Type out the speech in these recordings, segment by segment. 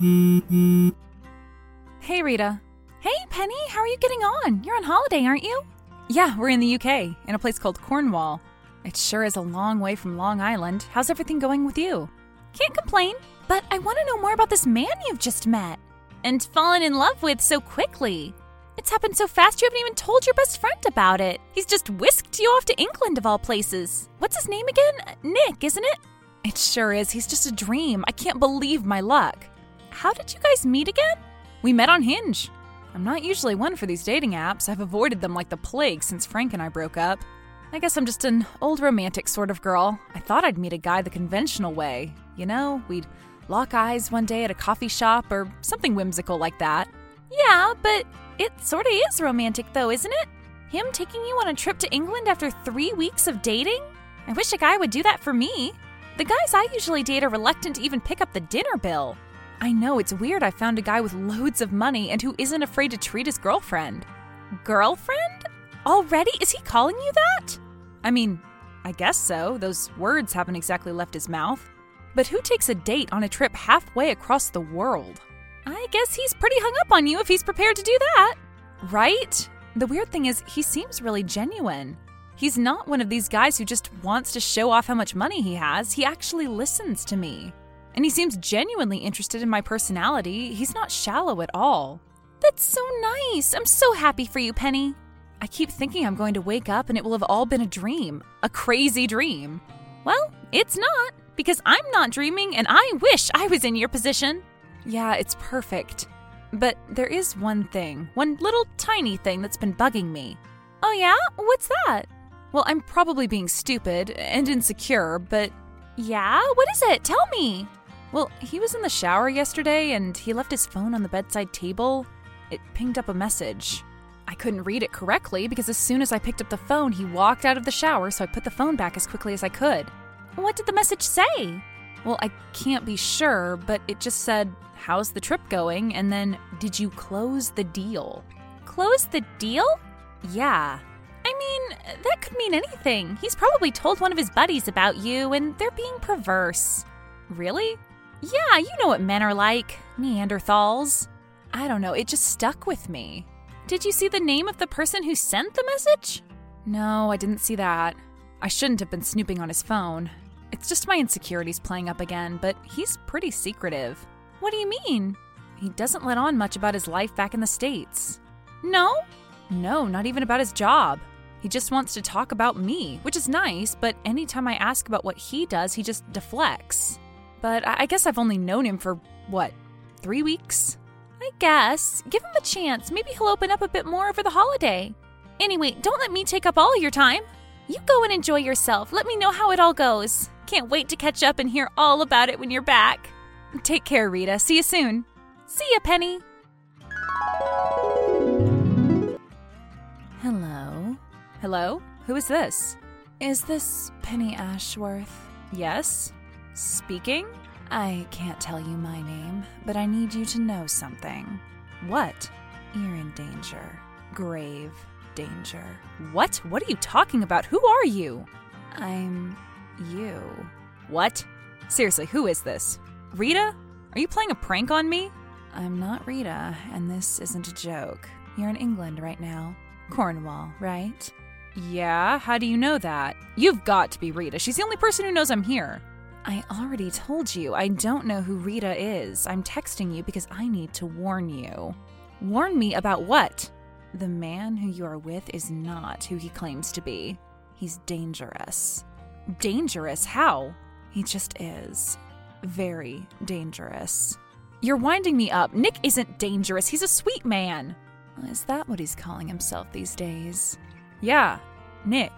Hey, Rita. Hey, Penny, how are you getting on? You're on holiday, aren't you? Yeah, we're in the UK, in a place called Cornwall. It sure is a long way from Long Island. How's everything going with you? Can't complain, but I want to know more about this man you've just met and fallen in love with so quickly. It's happened so fast you haven't even told your best friend about it. He's just whisked you off to England, of all places. What's his name again? Nick, isn't it? It sure is. He's just a dream. I can't believe my luck. How did you guys meet again? We met on Hinge. I'm not usually one for these dating apps. I've avoided them like the plague since Frank and I broke up. I guess I'm just an old romantic sort of girl. I thought I'd meet a guy the conventional way. You know, we'd lock eyes one day at a coffee shop or something whimsical like that. Yeah, but it sort of is romantic though, isn't it? Him taking you on a trip to England after three weeks of dating? I wish a guy would do that for me. The guys I usually date are reluctant to even pick up the dinner bill. I know it's weird I found a guy with loads of money and who isn't afraid to treat his girlfriend. Girlfriend? Already? Is he calling you that? I mean, I guess so. Those words haven't exactly left his mouth. But who takes a date on a trip halfway across the world? I guess he's pretty hung up on you if he's prepared to do that. Right? The weird thing is, he seems really genuine. He's not one of these guys who just wants to show off how much money he has. He actually listens to me. And he seems genuinely interested in my personality. He's not shallow at all. That's so nice. I'm so happy for you, Penny. I keep thinking I'm going to wake up and it will have all been a dream, a crazy dream. Well, it's not, because I'm not dreaming and I wish I was in your position. Yeah, it's perfect. But there is one thing, one little tiny thing that's been bugging me. Oh, yeah? What's that? Well, I'm probably being stupid and insecure, but. Yeah? What is it? Tell me. Well, he was in the shower yesterday and he left his phone on the bedside table. It pinged up a message. I couldn't read it correctly because as soon as I picked up the phone, he walked out of the shower, so I put the phone back as quickly as I could. What did the message say? Well, I can't be sure, but it just said, How's the trip going? And then, Did you close the deal? Close the deal? Yeah. I mean, that could mean anything. He's probably told one of his buddies about you, and they're being perverse. Really? Yeah, you know what men are like Neanderthals. I don't know, it just stuck with me. Did you see the name of the person who sent the message? No, I didn't see that. I shouldn't have been snooping on his phone. It's just my insecurities playing up again, but he's pretty secretive. What do you mean? He doesn't let on much about his life back in the States. No? No, not even about his job. He just wants to talk about me, which is nice, but anytime I ask about what he does, he just deflects. But I guess I've only known him for, what, three weeks? I guess. Give him a chance. Maybe he'll open up a bit more over the holiday. Anyway, don't let me take up all your time. You go and enjoy yourself. Let me know how it all goes. Can't wait to catch up and hear all about it when you're back. Take care, Rita. See you soon. See ya, Penny. Hello. Hello? Who is this? Is this Penny Ashworth? Yes. Speaking? I can't tell you my name, but I need you to know something. What? You're in danger. Grave danger. What? What are you talking about? Who are you? I'm you. What? Seriously, who is this? Rita? Are you playing a prank on me? I'm not Rita, and this isn't a joke. You're in England right now. Cornwall, right? Yeah, how do you know that? You've got to be Rita. She's the only person who knows I'm here. I already told you, I don't know who Rita is. I'm texting you because I need to warn you. Warn me about what? The man who you are with is not who he claims to be. He's dangerous. Dangerous? How? He just is. Very dangerous. You're winding me up. Nick isn't dangerous. He's a sweet man. Is that what he's calling himself these days? Yeah, Nick.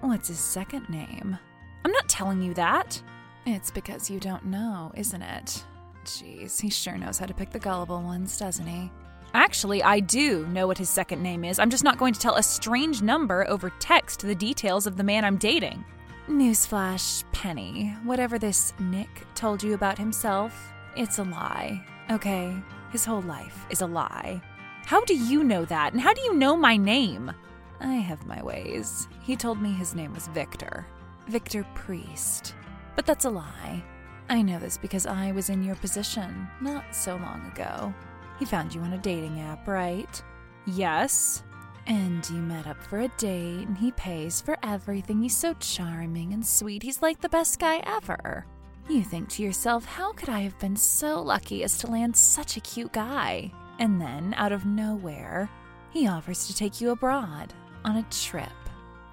What's his second name? I'm not telling you that. It's because you don't know, isn't it? Jeez, he sure knows how to pick the gullible ones, doesn't he? Actually, I do know what his second name is. I'm just not going to tell a strange number over text the details of the man I'm dating. Newsflash, Penny. Whatever this Nick told you about himself, it's a lie. Okay? His whole life is a lie. How do you know that? And how do you know my name? I have my ways. He told me his name was Victor. Victor Priest. But that's a lie. I know this because I was in your position not so long ago. He found you on a dating app, right? Yes. And you met up for a date, and he pays for everything. He's so charming and sweet. He's like the best guy ever. You think to yourself, how could I have been so lucky as to land such a cute guy? And then, out of nowhere, he offers to take you abroad on a trip.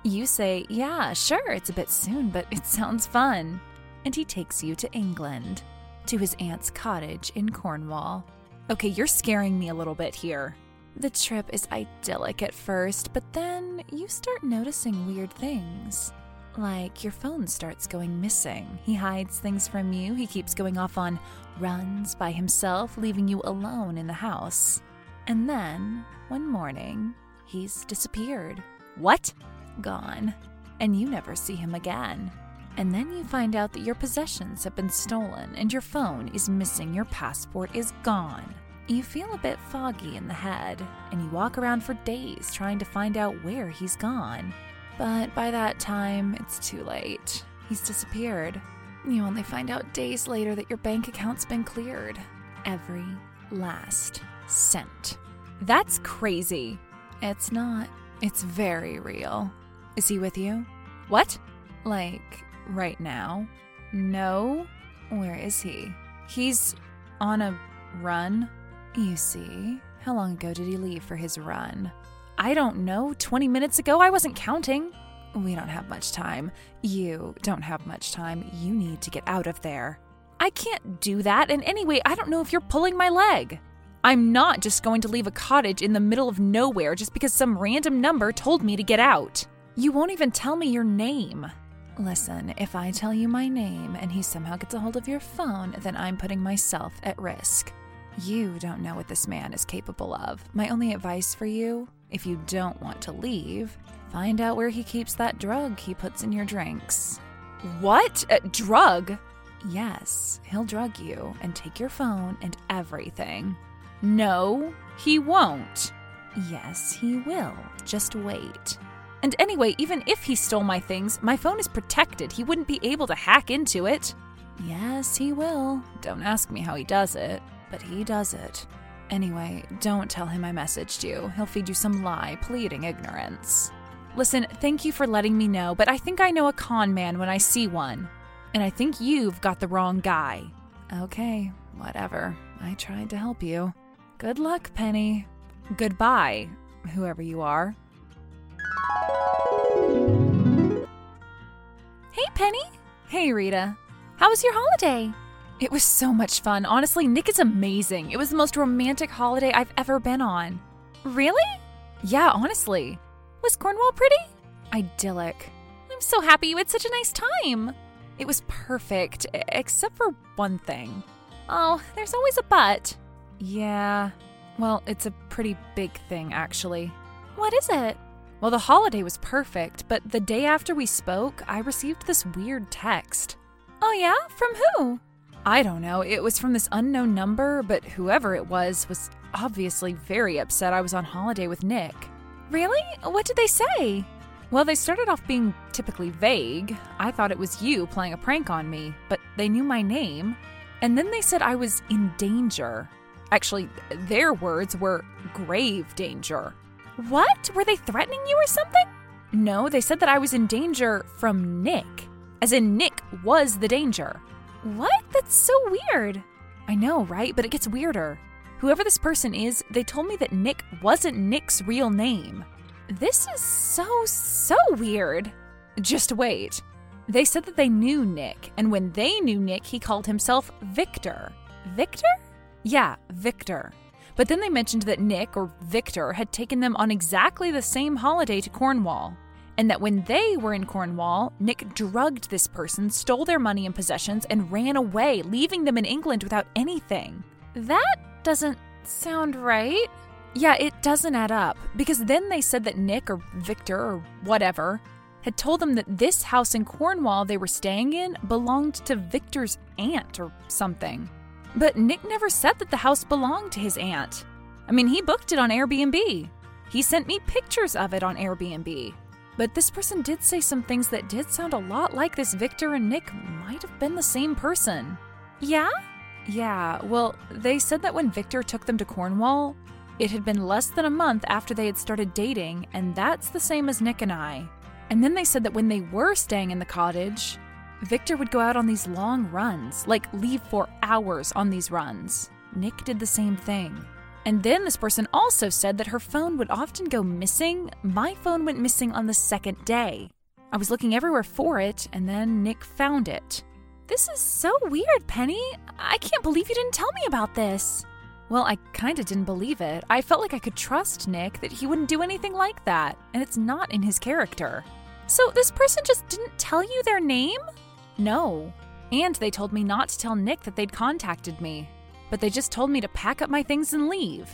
You say, Yeah, sure, it's a bit soon, but it sounds fun. And he takes you to England, to his aunt's cottage in Cornwall. Okay, you're scaring me a little bit here. The trip is idyllic at first, but then you start noticing weird things. Like your phone starts going missing. He hides things from you. He keeps going off on runs by himself, leaving you alone in the house. And then, one morning, he's disappeared. What? Gone. And you never see him again. And then you find out that your possessions have been stolen and your phone is missing, your passport is gone. You feel a bit foggy in the head, and you walk around for days trying to find out where he's gone. But by that time, it's too late. He's disappeared. You only find out days later that your bank account's been cleared. Every last cent. That's crazy. It's not. It's very real. Is he with you? What? Like, right now? No? Where is he? He's on a run? You see. How long ago did he leave for his run? I don't know. 20 minutes ago? I wasn't counting. We don't have much time. You don't have much time. You need to get out of there. I can't do that, and anyway, I don't know if you're pulling my leg. I'm not just going to leave a cottage in the middle of nowhere just because some random number told me to get out. You won't even tell me your name. Listen, if I tell you my name and he somehow gets a hold of your phone, then I'm putting myself at risk. You don't know what this man is capable of. My only advice for you, if you don't want to leave, find out where he keeps that drug he puts in your drinks. What? A drug? Yes, he'll drug you and take your phone and everything. No, he won't. Yes, he will. Just wait. And anyway, even if he stole my things, my phone is protected. He wouldn't be able to hack into it. Yes, he will. Don't ask me how he does it, but he does it. Anyway, don't tell him I messaged you. He'll feed you some lie, pleading ignorance. Listen, thank you for letting me know, but I think I know a con man when I see one. And I think you've got the wrong guy. Okay, whatever. I tried to help you. Good luck, Penny. Goodbye, whoever you are. Hey, Penny. Hey, Rita. How was your holiday? It was so much fun. Honestly, Nick is amazing. It was the most romantic holiday I've ever been on. Really? Yeah, honestly. Was Cornwall pretty? Idyllic. I'm so happy you had such a nice time. It was perfect, except for one thing. Oh, there's always a but. Yeah. Well, it's a pretty big thing, actually. What is it? Well, the holiday was perfect, but the day after we spoke, I received this weird text. Oh, yeah? From who? I don't know. It was from this unknown number, but whoever it was was obviously very upset I was on holiday with Nick. Really? What did they say? Well, they started off being typically vague. I thought it was you playing a prank on me, but they knew my name. And then they said I was in danger. Actually, their words were grave danger. What? Were they threatening you or something? No, they said that I was in danger from Nick. As in, Nick was the danger. What? That's so weird. I know, right? But it gets weirder. Whoever this person is, they told me that Nick wasn't Nick's real name. This is so, so weird. Just wait. They said that they knew Nick, and when they knew Nick, he called himself Victor. Victor? Yeah, Victor. But then they mentioned that Nick, or Victor, had taken them on exactly the same holiday to Cornwall. And that when they were in Cornwall, Nick drugged this person, stole their money and possessions, and ran away, leaving them in England without anything. That doesn't sound right. Yeah, it doesn't add up. Because then they said that Nick, or Victor, or whatever, had told them that this house in Cornwall they were staying in belonged to Victor's aunt or something. But Nick never said that the house belonged to his aunt. I mean, he booked it on Airbnb. He sent me pictures of it on Airbnb. But this person did say some things that did sound a lot like this Victor and Nick might have been the same person. Yeah? Yeah, well, they said that when Victor took them to Cornwall, it had been less than a month after they had started dating, and that's the same as Nick and I. And then they said that when they were staying in the cottage, Victor would go out on these long runs, like leave for hours on these runs. Nick did the same thing. And then this person also said that her phone would often go missing. My phone went missing on the second day. I was looking everywhere for it, and then Nick found it. This is so weird, Penny. I can't believe you didn't tell me about this. Well, I kinda didn't believe it. I felt like I could trust Nick that he wouldn't do anything like that, and it's not in his character. So this person just didn't tell you their name? No. And they told me not to tell Nick that they'd contacted me but they just told me to pack up my things and leave.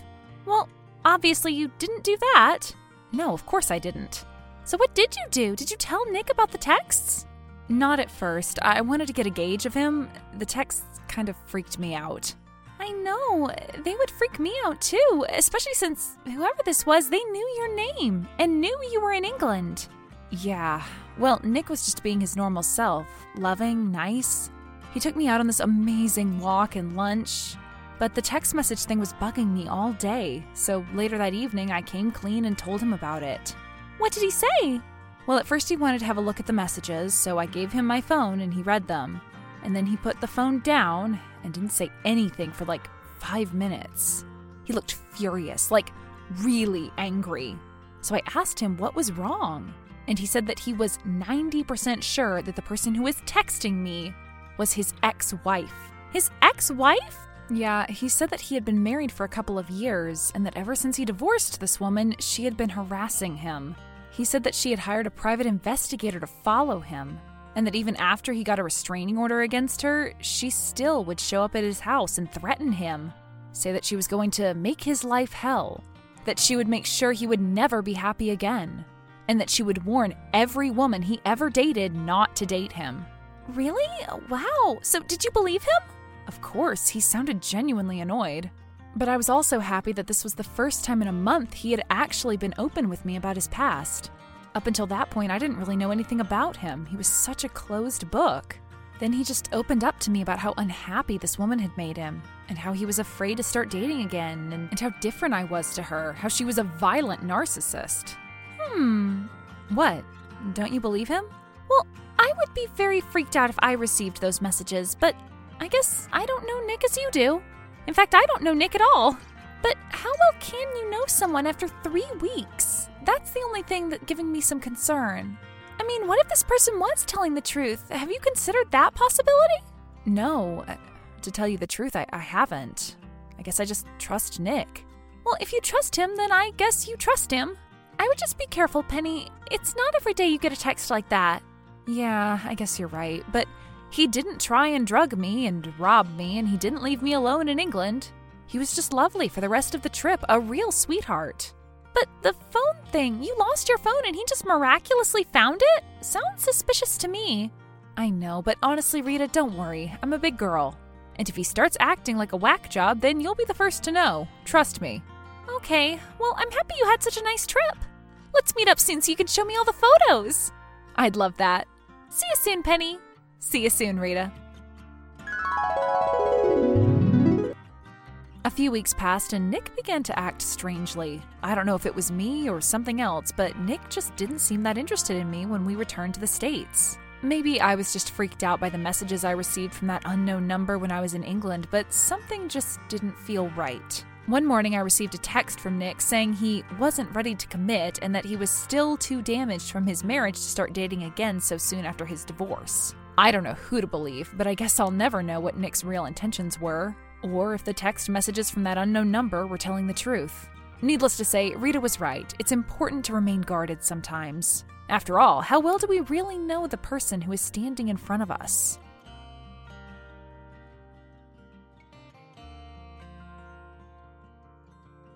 Well, obviously you didn't do that. No, of course I didn't. So what did you do? Did you tell Nick about the texts? Not at first. I wanted to get a gauge of him. The texts kind of freaked me out. I know. They would freak me out too, especially since whoever this was, they knew your name and knew you were in England. Yeah. Well, Nick was just being his normal self loving, nice. He took me out on this amazing walk and lunch. But the text message thing was bugging me all day, so later that evening I came clean and told him about it. What did he say? Well, at first he wanted to have a look at the messages, so I gave him my phone and he read them. And then he put the phone down and didn't say anything for like five minutes. He looked furious, like really angry. So I asked him what was wrong, and he said that he was 90% sure that the person who was texting me was his ex wife. His ex wife? Yeah, he said that he had been married for a couple of years and that ever since he divorced this woman, she had been harassing him. He said that she had hired a private investigator to follow him, and that even after he got a restraining order against her, she still would show up at his house and threaten him, say that she was going to make his life hell, that she would make sure he would never be happy again, and that she would warn every woman he ever dated not to date him. Really? Wow. So did you believe him? Of course, he sounded genuinely annoyed. But I was also happy that this was the first time in a month he had actually been open with me about his past. Up until that point, I didn't really know anything about him. He was such a closed book. Then he just opened up to me about how unhappy this woman had made him, and how he was afraid to start dating again, and, and how different I was to her, how she was a violent narcissist. Hmm. What? Don't you believe him? Well, I would be very freaked out if I received those messages, but I guess I don't know Nick as you do. In fact, I don't know Nick at all. But how well can you know someone after three weeks? That's the only thing that's giving me some concern. I mean, what if this person was telling the truth? Have you considered that possibility? No. Uh, to tell you the truth, I, I haven't. I guess I just trust Nick. Well, if you trust him, then I guess you trust him. I would just be careful, Penny. It's not every day you get a text like that. Yeah, I guess you're right. But he didn't try and drug me and rob me, and he didn't leave me alone in England. He was just lovely for the rest of the trip, a real sweetheart. But the phone thing, you lost your phone and he just miraculously found it? Sounds suspicious to me. I know, but honestly, Rita, don't worry. I'm a big girl. And if he starts acting like a whack job, then you'll be the first to know. Trust me. Okay, well, I'm happy you had such a nice trip. Let's meet up soon so you can show me all the photos. I'd love that. See you soon, Penny. See you soon, Rita. A few weeks passed and Nick began to act strangely. I don't know if it was me or something else, but Nick just didn't seem that interested in me when we returned to the States. Maybe I was just freaked out by the messages I received from that unknown number when I was in England, but something just didn't feel right. One morning, I received a text from Nick saying he wasn't ready to commit and that he was still too damaged from his marriage to start dating again so soon after his divorce. I don't know who to believe, but I guess I'll never know what Nick's real intentions were, or if the text messages from that unknown number were telling the truth. Needless to say, Rita was right. It's important to remain guarded sometimes. After all, how well do we really know the person who is standing in front of us?